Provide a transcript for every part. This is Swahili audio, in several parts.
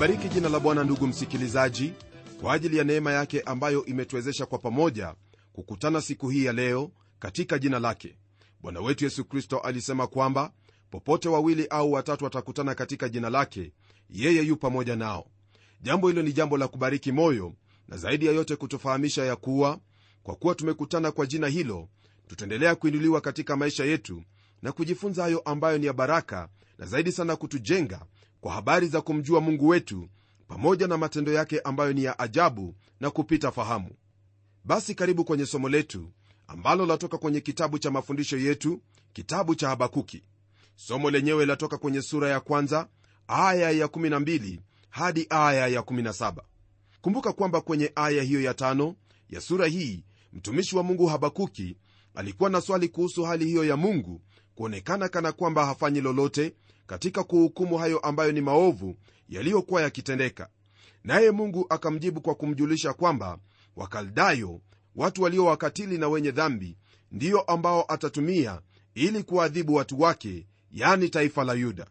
nalibariki jina la bwana ndugu msikilizaji kwa ajili ya neema yake ambayo imetuwezesha kwa pamoja kukutana siku hii ya leo katika jina lake. Bwana wetu yesu kristo alisema kwamba popote wawili au watatu watakutana katika jina lake yeye yu pamoja nao. Jambo hilo ni jambo la kubariki moyo na zaidi ya yote kutufahamisha ya kuwa kwa kuwa tumekutana kwa jina hilo tutaendelea kuinuliwa katika maisha yetu na kujifunza hayo ambayo ni ya baraka na zaidi sana kutujenga kwa habari za kumjua mungu wetu pamoja na matendo yake ambayo ni ya ajabu na kupita fahamu. Basi karibu kwenye somo letu ambalo latoka kwenye kitabu cha mafundisho yetu kitabu cha habakuki. Somo lenyewe latoka kwenye sura ya kwanza aya ya 12 hadi aya ya 17 kumbuka kwamba kwenye aya hiyo ya tano ya sura hii mtumishi wa mungu habakuki alikuwa na swali kuhusu hali hiyo ya mungu kuonekana kana kwamba hafanyi lolote katika kuhukumu hayo ambayo ni maovu yaliyokuwa yakitendeka. Naye mungu akamjibu kwa kumjulisha kwamba wakaldayo watu walio wakatili na wenye dhambi ndiyo ambao atatumia ili kuwaadhibu watu wake yani taifa la yuda.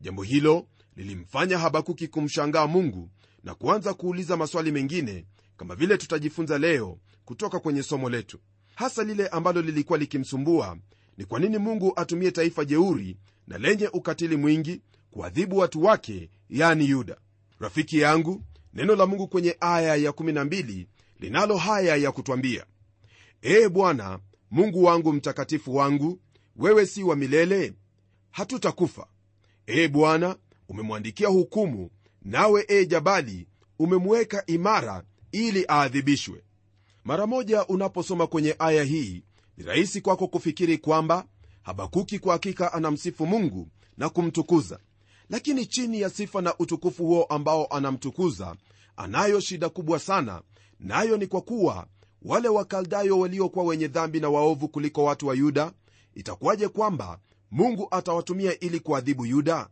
Jambo hilo lilimfanya habakuki kumshangaa mungu na kuanza kuuliza maswali mengine kama vile tutajifunza leo kutoka kwenye somo letu. Hasa lile ambalo lilikuwa likimsumbua ni kwa nini mungu atumie taifa jeuri na lenye ukatili mwingi kuadhibu watu wake yani yuda? Rafiki yangu neno la mungu kwenye aya ya 12 linalo haya ya kutwambia ee bwana mungu wangu mtakatifu wangu wewe si wa milele? Hatutakufa. Ee bwana umemwandikia hukumu nawe ee jabali umemweka imara ili aadhibishwe. Mara moja unaposoma kwenye aya hii ni rahisi kwako kufikiri kwamba habakuki kwa hakika anamsifu mungu na kumtukuza. Lakini chini ya sifa na utukufu huo ambao anamtukuza anayo shida kubwa sana. Nayo na ni kwa kuwa wale wakaldayo waliokuwa wenye dhambi na waovu kuliko watu wa yuda itakuwaje kwamba mungu atawatumia ili kuadhibu yuda?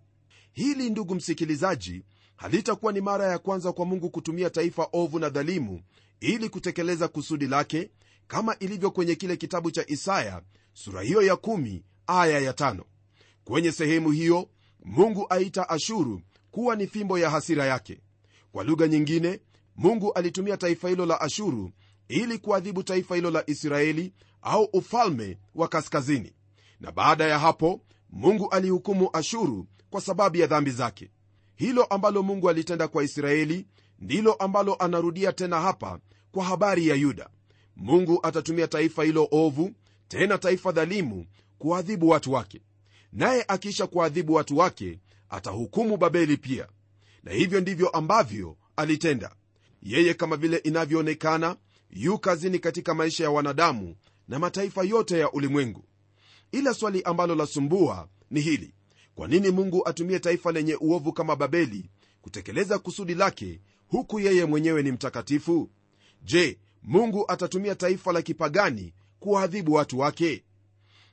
Hili ndugu msikilizaji halitakuwa ni mara ya kwanza kwa mungu kutumia taifa ovu na dhalimu ili kutekeleza kusudi lake kama ilivyo kwenye kile kitabu cha isaya sura hiyo ya kumi aya ya 5 kwenye sehemu hiyo mungu aita ashuru kuwa ni fimbo ya hasira yake. Kwa lugha nyingine mungu alitumia taifa hilo la ashuru ili kuadhibu taifa hilo la israeli au ufalme wa kaskazini. Na baada ya hapo mungu alihukumu ashuru kwa sababu ya dhambi zake. Hilo ambalo mungu alitenda kwa israeli ndilo ambalo anarudia tena hapa kwa habari ya yuda mungu atatumia taifa hilo ovu tena taifa dhalimu kuwaadhibu watu wake. Naye akiisha kuwaadhibu watu wake atahukumu babeli pia. Na hivyo ndivyo ambavyo alitenda. Yeye kama vile inavyoonekana yu kazini katika maisha ya wanadamu na mataifa yote ya ulimwengu. Ila swali ambalo lasumbua ni hili. Kwa nini mungu atumie taifa lenye uovu kama babeli kutekeleza kusudi lake huku yeye mwenyewe ni mtakatifu? Je mungu atatumia taifa la kipagani kuwaadhibu watu wake?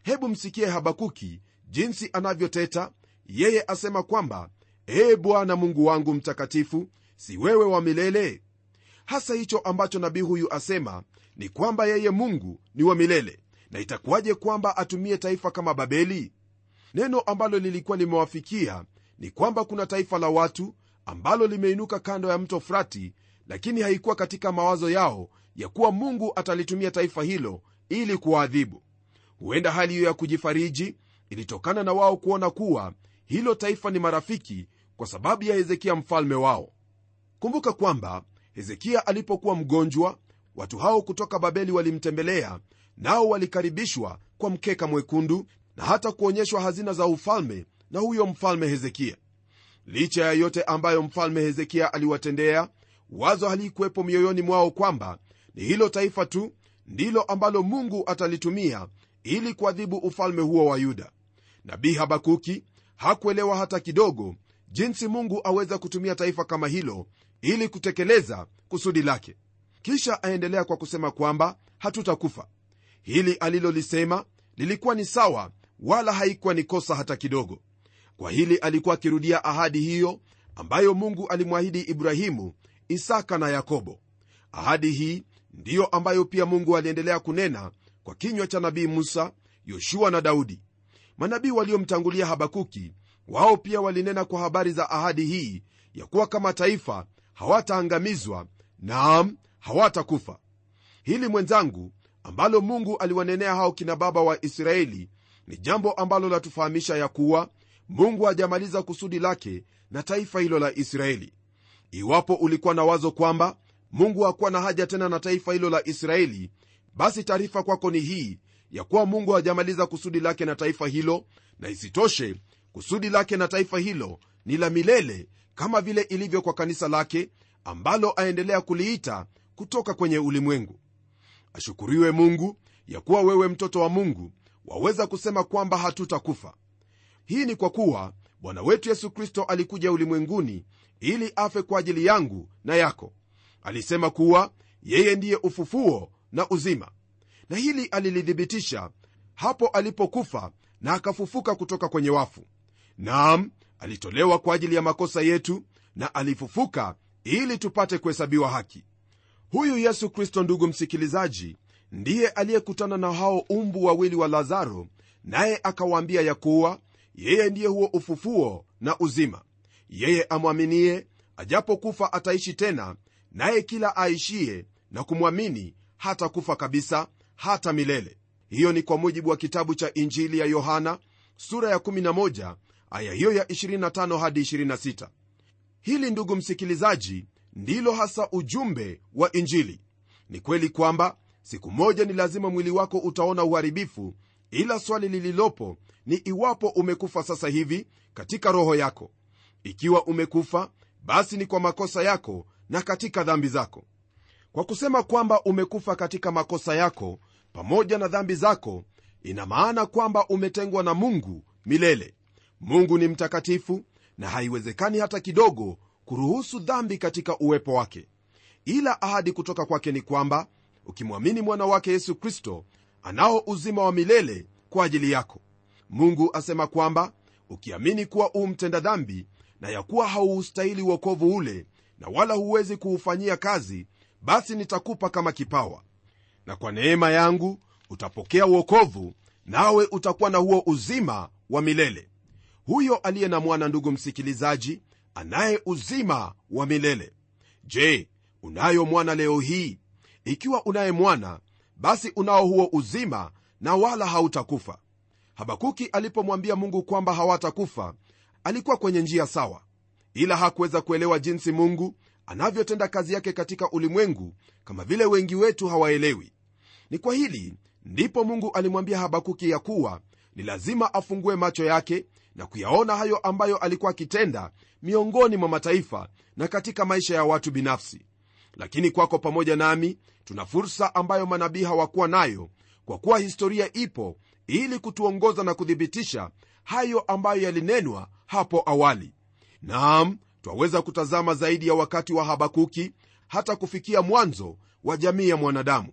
Hebu msikie habakuki jinsi anavyoteta. Yeye asema kwamba ee bwana mungu wangu mtakatifu si wewe wa milele? Hasa hicho ambacho nabii huyu asema ni kwamba yeye mungu ni wa milele. Na itakuwaje kwamba atumie taifa kama babeli? Neno ambalo lilikuwa limewafikia ni kwamba kuna taifa la watu ambalo limeinuka kando ya mto frati lakini haikuwa katika mawazo yao ya kuwa mungu atalitumia taifa hilo ili kuwaadhibu. Huenda hali hiyo ya kujifariji ilitokana na wao kuona kuwa hilo taifa ni marafiki kwa sababu ya hezekia mfalme wao. Kumbuka kwamba hezekia alipokuwa mgonjwa watu hao kutoka babeli walimtembelea nao walikaribishwa kwa mkeka mwekundu na hata kuonyeshwa hazina za ufalme na huyo mfalme hezekia. Licha ya yote ambayo mfalme hezekia aliwatendea wazo halikuwepo mioyoni mwao kwamba ni hilo taifa tu ndilo ambalo mungu atalitumia ili kuadhibu ufalme huo wa yuda. Nabii habakuki hakuelewa hata kidogo jinsi mungu aweza kutumia taifa kama hilo ili kutekeleza kusudi lake. Kisha aendelea kwa kusema kwamba hatutakufa. Hili alilolisema lilikuwa ni sawa wala haikuwa ni kosa hata kidogo. Kwa hili alikuwa akirudia ahadi hiyo ambayo mungu alimwahidi ibrahimu isaka na yakobo. Ahadi hii ndiyo ambayo pia mungu aliendelea kunena kwa kinywa cha nabii musa yoshua na daudi. Manabii waliomtangulia habakuki wao pia walinena kwa habari za ahadi hii ya kuwa kama taifa hawataangamizwa naam hawatakufa. Hili mwenzangu ambalo mungu aliwanenea hao kina baba wa israeli ni jambo ambalo latufahamisha ya kuwa mungu hajamaliza kusudi lake na taifa hilo la israeli. Iwapo ulikuwa na wazo kwamba mungu hakuwa na haja tena na taifa hilo la israeli. Basi taarifa kwako ni hii ya kuwa mungu hajamaliza kusudi lake na taifa hilo na isitoshe kusudi lake na taifa hilo ni la milele kama vile ilivyo kwa kanisa lake ambalo aendelea kuliita kutoka kwenye ulimwengu. Ashukuriwe mungu ya kuwa wewe mtoto wa mungu waweza kusema kwamba hatutakufa. Hii ni kwa kuwa bwana wetu yesu kristo alikuja ulimwenguni ili afe kwa ajili yangu na yako alisema kuwa yeye ndiye ufufuo na uzima. Na hili alilithibitisha hapo alipokufa na akafufuka kutoka kwenye wafu. Naam alitolewa kwa ajili ya makosa yetu na alifufuka ili tupate kuhesabiwa haki. Huyu yesu kristo ndugu msikilizaji ndiye aliyekutana na hao umbu wawili wa lazaro naye akawaambia ya kuwa yeye ndiye huo ufufuo na uzima. Yeye amwaminie ajapokufa ataishi tena naye kila aishie na kumwamini hata kufa kabisa hata milele. Hiyo ni kwa mujibu wa kitabu cha injili ya yohana sura ya 11 aya hiyo ya 25 hadi 26 hili ndugu msikilizaji ndilo hasa ujumbe wa injili. Ni kweli kwamba siku moja ni lazima mwili wako utaona uharibifu ila swali lililopo ni iwapo umekufa sasa hivi katika roho yako. Ikiwa umekufa basi ni kwa makosa yako na katika dhambi zako. Kwa kusema kwamba umekufa katika makosa yako pamoja na dhambi zako ina maana kwamba umetengwa na mungu milele. Mungu ni mtakatifu na haiwezekani hata kidogo kuruhusu dhambi katika uwepo wake. Ila ahadi kutoka kwake ni kwamba ukimwamini mwana wake yesu kristo anao uzima wa milele kwa ajili yako. Mungu asema kwamba ukiamini kuwa u mtenda dhambi na ya kuwa hauustahili uokovu ule na wala huwezi kuufanyia kazi basi nitakupa kama kipawa. Na kwa neema yangu utapokea uokovu nawe utakuwa na huo uzima wa milele. Huyo aliye na mwana ndugu msikilizaji anaye uzima wa milele. Je unayo mwana leo hii? Ikiwa unaye mwana basi unao huo uzima na wala hautakufa. Habakuki alipomwambia mungu kwamba hawatakufa alikuwa kwenye njia sawa ila hakuweza kuelewa jinsi mungu anavyotenda kazi yake katika ulimwengu kama vile wengi wetu hawaelewi. Ni kwa hili ndipo mungu alimwambia habakuki ya kuwa ni lazima afungue macho yake na kuyaona hayo ambayo alikuwa akitenda miongoni mwa mataifa na katika maisha ya watu binafsi. Lakini kwako pamoja nami tuna fursa ambayo manabii hawakuwa nayo kwa kuwa historia ipo ili kutuongoza na kuthibitisha hayo ambayo yalinenwa hapo awali naam twaweza kutazama zaidi ya wakati wa habakuki hata kufikia mwanzo wa jamii ya mwanadamu.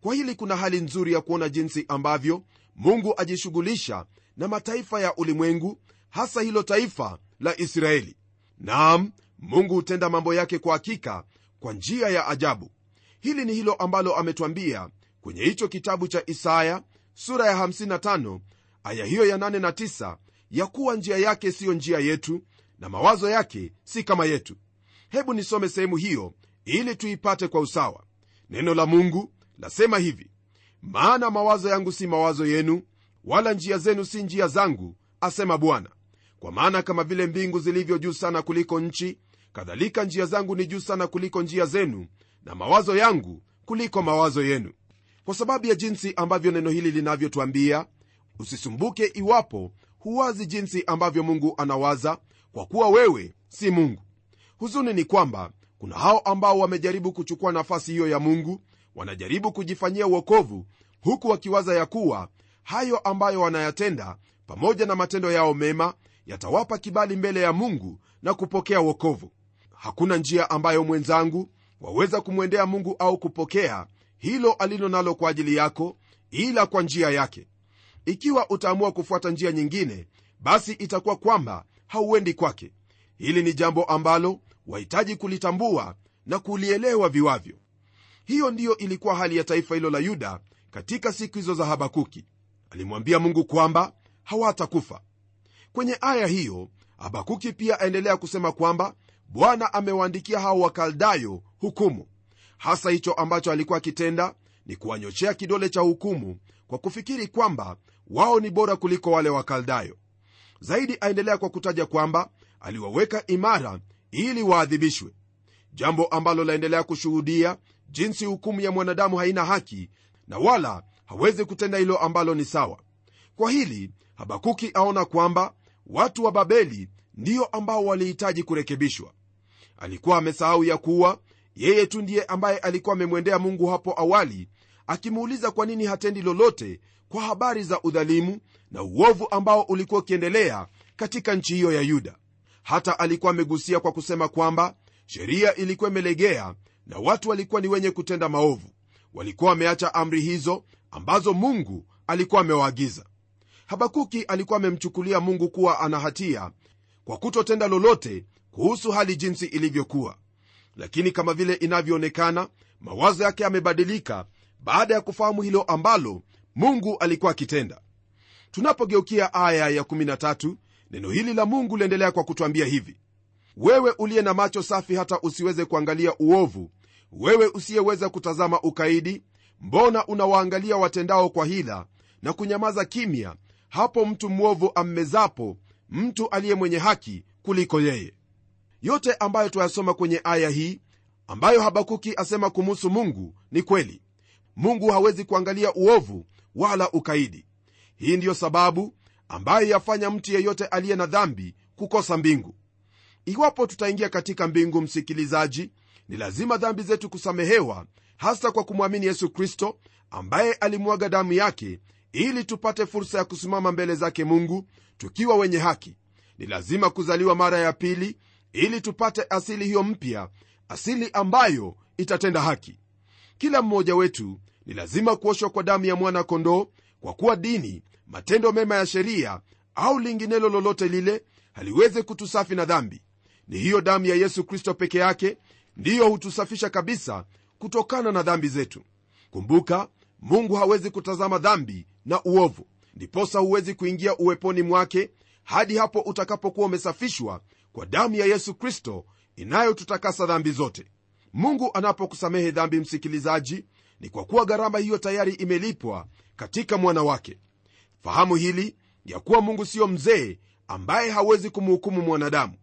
Kwa hili kuna hali nzuri ya kuona jinsi ambavyo mungu ajishughulisha na mataifa ya ulimwengu hasa hilo taifa la israeli. Naam mungu hutenda mambo yake kwa hakika kwa njia ya ajabu. Hili ni hilo ambalo ametwambia kwenye hicho kitabu cha isaya sura ya 55 aya hiyo ya 8 na 9 ya kuwa njia yake siyo njia yetu na mawazo yake si kama yetu. Hebu nisome sehemu hiyo ili tuipate kwa usawa. Neno la mungu lasema hivi maana mawazo yangu si mawazo yenu wala njia zenu si njia zangu asema bwana. Kwa maana kama vile mbingu zilivyo juu sana kuliko nchi kadhalika njia zangu ni juu sana kuliko njia zenu na mawazo yangu kuliko mawazo yenu. Kwa sababu ya jinsi ambavyo neno hili linavyotwambia usisumbuke iwapo huwazi jinsi ambavyo mungu anawaza kwa kuwa wewe si mungu. Huzuni ni kwamba kuna hao ambao wamejaribu kuchukua nafasi hiyo ya mungu wanajaribu kujifanyia uokovu huku wakiwaza ya kuwa hayo ambayo wanayatenda pamoja na matendo yao mema yatawapa kibali mbele ya mungu na kupokea wokovu. Hakuna njia ambayo mwenzangu waweza kumwendea mungu au kupokea hilo alilo nalo kwa ajili yako ila kwa njia yake. Ikiwa utaamua kufuata njia nyingine basi itakuwa kwamba hauendi kwake. Hili ni jambo ambalo wahitaji kulitambua na kulielewa viwavyo. Hiyo ndiyo ilikuwa hali ya taifa hilo la yuda katika siku hizo za habakuki. Alimwambia mungu kwamba hawatakufa. Kwenye aya hiyo habakuki pia aendelea kusema kwamba bwana amewaandikia hao wakaldayo hukumu. Hasa hicho ambacho alikuwa akitenda ni kuwanyoshea kidole cha hukumu kwa kufikiri kwamba wao ni bora kuliko wale wakaldayo zaidi aendelea kwa kutaja kwamba aliwaweka imara ili waadhibishwe jambo ambalo laendelea kushuhudia jinsi hukumu ya mwanadamu haina haki na wala hawezi kutenda hilo ambalo ni sawa. Kwa hili habakuki aona kwamba watu wa babeli ndio ambao walihitaji kurekebishwa. Alikuwa amesahau ya kuwa yeye tu ndiye ambaye alikuwa amemwendea mungu hapo awali akimuuliza kwa nini hatendi lolote kwa habari za udhalimu na uovu ambao ulikuwa ukiendelea katika nchi hiyo ya yuda. Hata alikuwa amegusia kwa kusema kwamba sheria ilikuwa imelegea na watu walikuwa ni wenye kutenda maovu. Walikuwa wameacha amri hizo ambazo mungu alikuwa amewaagiza. Habakuki alikuwa amemchukulia mungu kuwa ana hatia kwa kutotenda lolote kuhusu hali jinsi ilivyokuwa. Lakini kama vile inavyoonekana mawazo yake yamebadilika baada ya kufahamu hilo ambalo mungu alikuwa akitenda. Tunapogeukia aya ya 13 neno hili la mungu liendelea kwa kutwambia hivi. Wewe uliye na macho safi hata usiweze kuangalia uovu wewe usiyeweza kutazama ukaidi mbona unawaangalia watendao kwa hila na kunyamaza kimya hapo mtu mwovu ammezapo mtu aliye mwenye haki kuliko yeye. Yote ambayo twayasoma kwenye aya hii ambayo habakuki asema kumuhusu mungu ni kweli. Mungu hawezi kuangalia uovu wala ukaidi. Hii ndiyo sababu ambayo yafanya mtu yeyote aliye na dhambi kukosa mbingu. Iwapo tutaingia katika mbingu msikilizaji ni lazima dhambi zetu kusamehewa hasa kwa kumwamini yesu kristo ambaye alimwaga damu yake ili tupate fursa ya kusimama mbele zake mungu tukiwa wenye haki. Ni lazima kuzaliwa mara ya pili ili tupate asili hiyo mpya asili ambayo itatenda haki. Kila mmoja wetu ni lazima kuoshwa kwa damu ya mwana kondoo kwa kuwa dini matendo mema ya sheria au linginelo lolote lile haliwezi kutusafi na dhambi. Ni hiyo damu ya yesu kristo peke yake ndiyo hutusafisha kabisa kutokana na dhambi zetu. Kumbuka mungu hawezi kutazama dhambi na uovu. Ndiposa huwezi kuingia uweponi mwake hadi hapo utakapokuwa umesafishwa kwa damu ya yesu kristo inayotutakasa dhambi zote. Mungu anapokusamehe dhambi msikilizaji ni kwa kuwa gharama hiyo tayari imelipwa katika mwana wake. Fahamu hili ya kuwa mungu siyo mzee ambaye hawezi kumhukumu mwanadamu.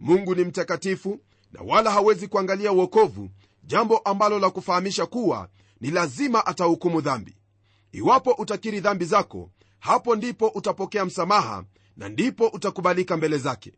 Mungu ni mtakatifu na wala hawezi kuangalia uokovu jambo ambalo la kufahamisha kuwa ni lazima atahukumu dhambi. Iwapo utakiri dhambi zako hapo ndipo utapokea msamaha na ndipo utakubalika mbele zake.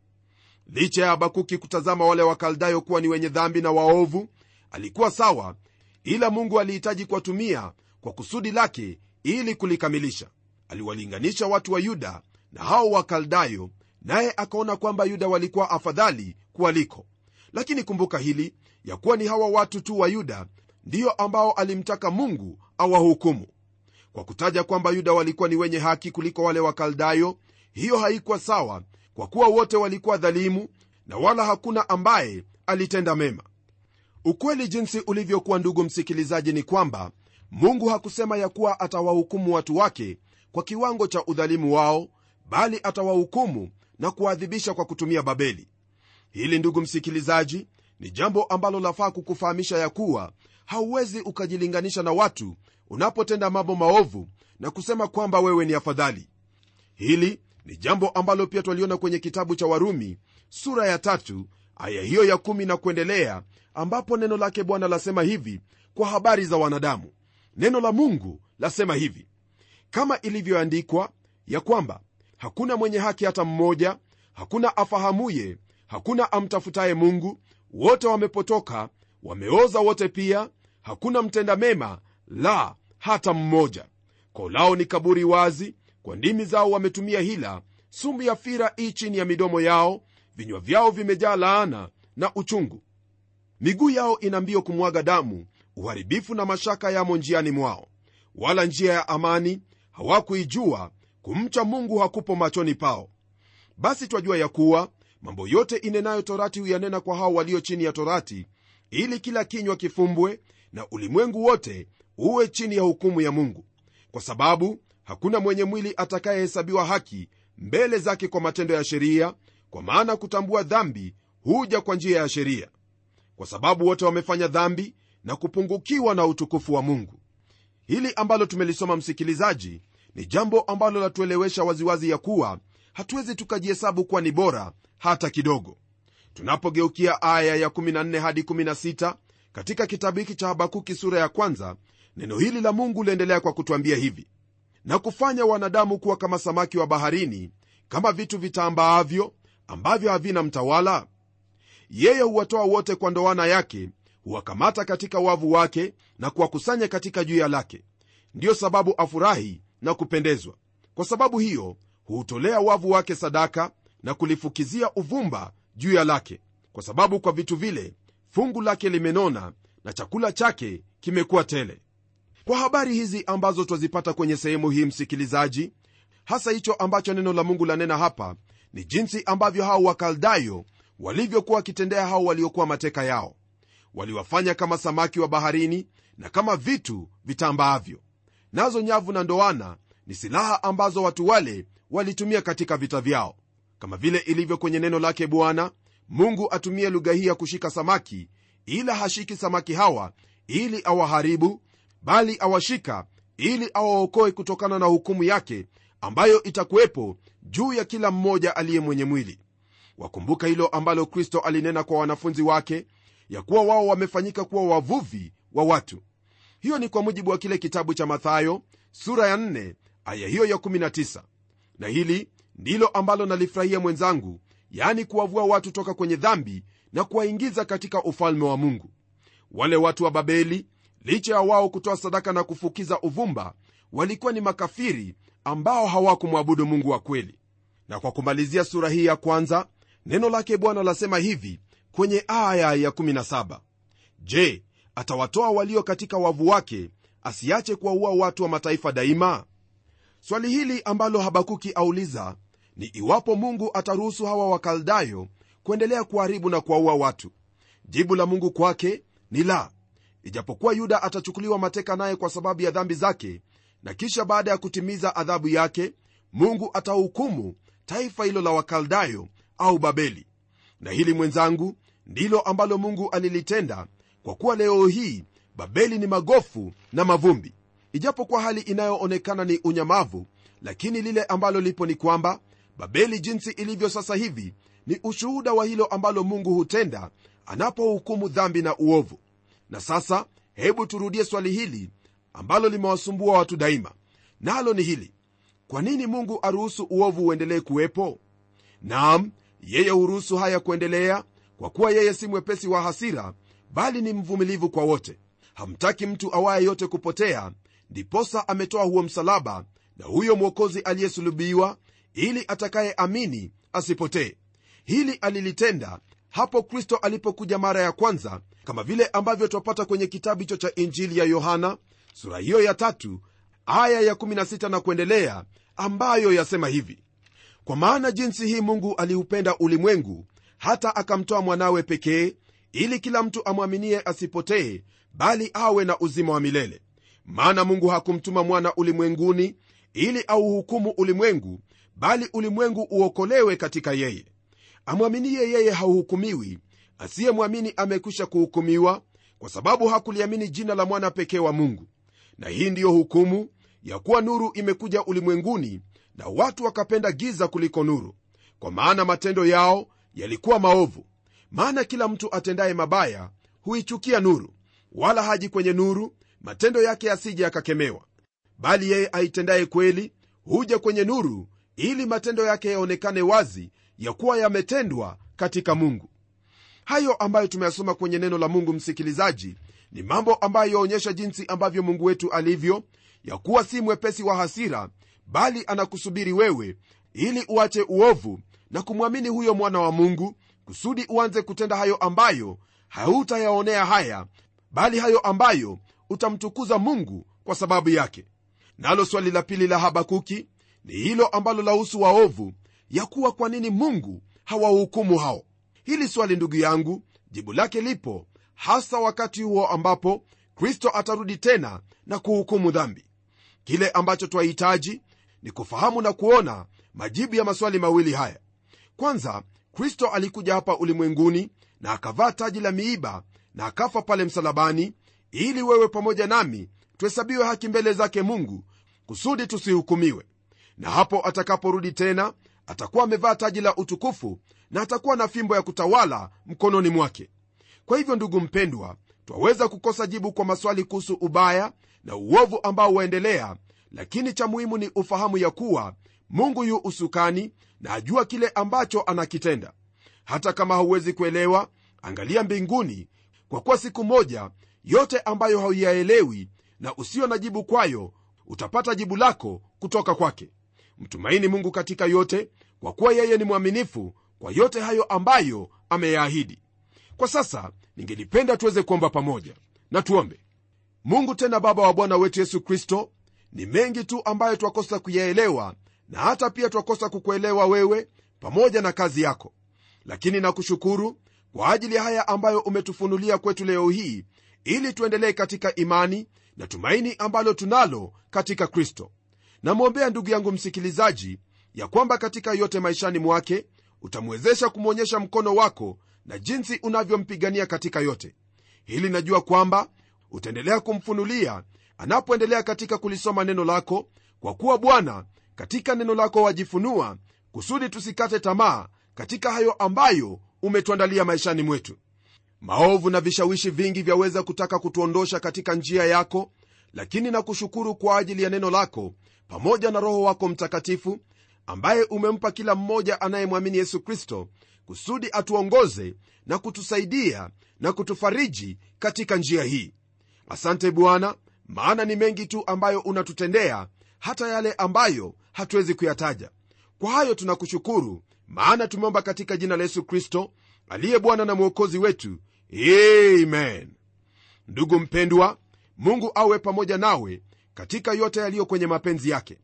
Licha ya habakuki kutazama wale wakaldayo kuwa ni wenye dhambi na waovu alikuwa sawa ila mungu alihitaji kuwatumia kwa kusudi lake ili kulikamilisha. Aliwalinganisha watu wa yuda na hao wakaldayo naye akaona kwamba yuda walikuwa afadhali kuwaliko. Lakini kumbuka hili ya kuwa ni hawa watu tu wa yuda ndiyo ambao alimtaka mungu awahukumu. Kwa kutaja kwamba yuda walikuwa ni wenye haki kuliko wale wakaldayo hiyo haikuwa sawa kwa kuwa wote walikuwa dhalimu na wala hakuna ambaye alitenda mema ukweli jinsi ulivyokuwa ndugu msikilizaji ni kwamba mungu hakusema ya kuwa atawahukumu watu wake kwa kiwango cha udhalimu wao bali atawahukumu na kuwaadhibisha kwa kutumia babeli. Hili ndugu msikilizaji ni jambo ambalo lafaa kukufahamisha ya kuwa hauwezi ukajilinganisha na watu unapotenda mambo maovu na kusema kwamba wewe ni afadhali. Hili ni jambo ambalo pia twaliona kwenye kitabu cha warumi sura ya tatu aya hiyo ya kumi na kuendelea ambapo neno lake bwana lasema hivi kwa habari za wanadamu. Neno la mungu lasema hivi kama ilivyoandikwa ya kwamba hakuna mwenye haki hata mmoja hakuna afahamuye hakuna amtafutaye mungu wote wamepotoka wameoza wote pia hakuna mtenda mema la hata mmoja. Koo lao ni kaburi wazi kwa ndimi zao wametumia hila sumu ya fira ii chini ya midomo yao vinywa vyao vimejaa laana na uchungu. Miguu yao ina mbio kumwaga damu uharibifu na mashaka yamo njiani mwao. Wala njia ya amani hawakuijua kumcha mungu hakupo machoni pao. Basi twajua ya kuwa mambo yote inenayo torati huyanena kwa hao walio chini ya torati ili kila kinywa kifumbwe na ulimwengu wote uwe chini ya hukumu ya mungu. Kwa sababu hakuna mwenye mwili atakayehesabiwa haki mbele zake kwa matendo ya sheria kwa maana kutambua dhambi huja kwa njia ya sheria. Kwa sababu wote wamefanya dhambi na kupungukiwa na utukufu wa mungu. Hili ambalo tumelisoma msikilizaji ni jambo ambalo latuelewesha waziwazi ya kuwa hatuwezi tukajihesabu kuwa ni bora hata kidogo. Tunapogeukia aya ya 14 hadi 16 katika kitabu hiki cha habakuki sura ya kwanza neno hili la mungu liendelea kwa kutwambia hivi. Na kufanya wanadamu kuwa kama samaki wa baharini kama vitu vitambaavyo ambavyo havina mtawala? Yeye huwatoa wote kwa ndoana yake huwakamata katika wavu wake na kuwakusanya katika juya lake. Ndiyo sababu afurahi na kupendezwa. Kwa sababu hiyo huutolea wavu wake sadaka na kulifukizia uvumba juya lake. Kwa sababu kwa vitu vile fungu lake limenona na chakula chake kimekuwa tele. Kwa habari hizi ambazo twazipata kwenye sehemu hii msikilizaji hasa hicho ambacho neno la mungu lanena hapa ni jinsi ambavyo hao wakaldayo walivyokuwa wakitendea hao waliokuwa mateka yao. Waliwafanya kama samaki wa baharini na kama vitu vitambaavyo. Nazo nyavu na ndoana ni silaha ambazo watu wale walitumia katika vita vyao. Kama vile ilivyo kwenye neno lake bwana mungu atumie lugha hii ya kushika samaki ila hashiki samaki hawa ili awaharibu bali awashika ili awaokoe kutokana na hukumu yake ambayo itakuwepo juu ya kila mmoja aliye mwenye mwili. Wakumbuka hilo ambalo kristo alinena kwa wanafunzi wake ya kuwa wao wamefanyika kuwa wavuvi wa watu. Hiyo ni kwa mujibu wa kile kitabu cha mathayo sura ya 4 aya hiyo ya 19 na hili ndilo ambalo nalifurahia mwenzangu yani kuwavua watu toka kwenye dhambi na kuwaingiza katika ufalme wa mungu. Wale watu wa babeli licha ya wao kutoa sadaka na kufukiza uvumba walikuwa ni makafiri ambao hawakumwabudu mungu wa kweli. Na kwa kumalizia sura hii ya kwanza neno lake bwana lasema hivi kwenye aya ya 17 je atawatoa walio katika wavu wake asiache kuwaua watu wa mataifa daima? Swali hili ambalo habakuki auliza ni iwapo mungu ataruhusu hawa wakaldayo kuendelea kuharibu na kuwaua watu. Jibu la mungu kwake ni la. Ijapokuwa yuda atachukuliwa mateka naye kwa sababu ya dhambi zake na kisha baada ya kutimiza adhabu yake mungu atahukumu taifa hilo la wakaldayo au babeli. Na hili mwenzangu ndilo ambalo mungu alilitenda kwa kuwa leo hii babeli ni magofu na mavumbi. Ijapokuwa hali inayoonekana ni unyamavu lakini lile ambalo lipo ni kwamba babeli jinsi ilivyo sasa hivi ni ushuhuda wa hilo ambalo mungu hutenda anapohukumu dhambi na uovu. Na sasa hebu turudie swali hili ambalo limewasumbua watu daima. Nalo ni hili kwa nini mungu aruhusu uovu uendelee kuwepo? Nam yeye huruhusu haya kuendelea kwa kuwa yeye si mwepesi wa hasira bali ni mvumilivu kwa wote. Hamtaki mtu awaye yote kupotea ndiposa ametoa huo msalaba na huyo mwokozi aliyesulubiwa ili atakayeamini asipotee. Hili alilitenda hapo kristo alipokuja mara ya kwanza kama vile ambavyo twapata kwenye kitabu hicho cha injili ya yohana sura hiyo ya tatu aya ya 16 na kuendelea ambayo yasema hivi. Kwa maana jinsi hii mungu aliupenda ulimwengu hata akamtoa mwanawe pekee ili kila mtu amwaminie asipotee bali awe na uzima wa milele. Maana mungu hakumtuma mwana ulimwenguni ili auhukumu ulimwengu bali ulimwengu uokolewe katika yeye. Amwaminie yeye hauhukumiwi asiyemwamini amekwisha kuhukumiwa kwa sababu hakuliamini jina la mwana pekee wa mungu na hii ndiyo hukumu ya kuwa nuru imekuja ulimwenguni na watu wakapenda giza kuliko nuru. Kwa maana matendo yao yalikuwa maovu. Maana kila mtu atendaye mabaya huichukia nuru wala haji kwenye nuru matendo yake yasije yakakemewa. Bali yeye aitendaye kweli huja kwenye nuru ili matendo yake yaonekane wazi ya kuwa yametendwa katika mungu. Hayo ambayo tumeyasoma kwenye neno la mungu msikilizaji ni mambo ambayo yaonyesha jinsi ambavyo mungu wetu alivyo ya kuwa si mwepesi wa hasira bali anakusubiri wewe ili uache uovu na kumwamini huyo mwana wa mungu kusudi uanze kutenda hayo ambayo hautayaonea haya bali hayo ambayo utamtukuza mungu kwa sababu yake. Nalo swali la pili la habakuki ni hilo ambalo lahusu waovu ya kuwa kwa nini mungu hawahukumu hao? Hili swali ndugu yangu jibu lake lipo hasa wakati huo ambapo kristo atarudi tena na kuhukumu dhambi. Kile ambacho twahitaji ni kufahamu na kuona majibu ya maswali mawili haya. Kwanza kristo alikuja hapa ulimwenguni na akavaa taji la miiba na akafa pale msalabani ili wewe pamoja nami tuhesabiwe haki mbele zake mungu kusudi tusihukumiwe. Na hapo atakaporudi tena atakuwa amevaa taji la utukufu na atakuwa na fimbo ya kutawala mkononi mwake kwa hivyo ndugu mpendwa twaweza kukosa jibu kwa maswali kuhusu ubaya na uovu ambao waendelea lakini cha muhimu ni ufahamu ya kuwa mungu yu usukani na ajua kile ambacho anakitenda. Hata kama hauwezi kuelewa angalia mbinguni kwa kuwa siku moja yote ambayo hauyaelewi na usio na jibu kwayo utapata jibu lako kutoka kwake. Mtumaini mungu katika yote kwa kuwa yeye ni mwaminifu kwa yote hayo ambayo ameyaahidi kwa sasa ningelipenda tuweze kuomba pamoja. Na tuombe. Mungu tena baba wa bwana wetu yesu kristo ni mengi tu ambayo twakosa kuyaelewa na hata pia twakosa kukuelewa wewe pamoja na kazi yako. Lakini nakushukuru kwa ajili ya haya ambayo umetufunulia kwetu leo hii ili tuendelee katika imani na tumaini ambalo tunalo katika kristo. Namwombea ndugu yangu msikilizaji ya kwamba katika yote maishani mwake utamwezesha kumwonyesha mkono wako na jinsi unavyompigania katika yote. Hili najua kwamba utaendelea kumfunulia anapoendelea katika kulisoma neno lako kwa kuwa bwana katika neno lako wajifunua kusudi tusikate tamaa katika hayo ambayo umetuandalia maishani mwetu. Maovu na vishawishi vingi vyaweza kutaka kutuondosha katika njia yako lakini nakushukuru kwa ajili ya neno lako pamoja na roho wako mtakatifu ambaye umempa kila mmoja anayemwamini yesu kristo kusudi atuongoze na kutusaidia na kutufariji katika njia hii. Asante bwana maana ni mengi tu ambayo unatutendea hata yale ambayo hatuwezi kuyataja. Kwa hayo tunakushukuru maana tumeomba katika jina la yesu kristo aliye bwana na mwokozi wetu. Amen. Ndugu mpendwa mungu awe pamoja nawe katika yote yaliyo kwenye mapenzi yake.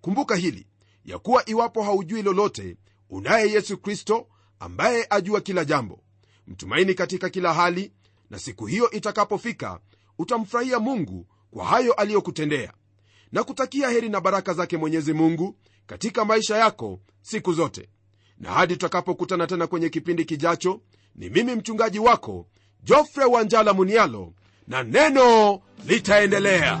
Kumbuka hili ya kuwa iwapo haujui lolote unaye yesu kristo ambaye ajua kila jambo. Mtumaini katika kila hali na siku hiyo itakapofika utamfurahia mungu kwa hayo aliyokutendea. Na kutakia heri na baraka zake mwenyezi mungu katika maisha yako siku zote. Na hadi tutakapokutana tena kwenye kipindi kijacho ni mimi mchungaji wako jofre wanjala munialo na neno litaendelea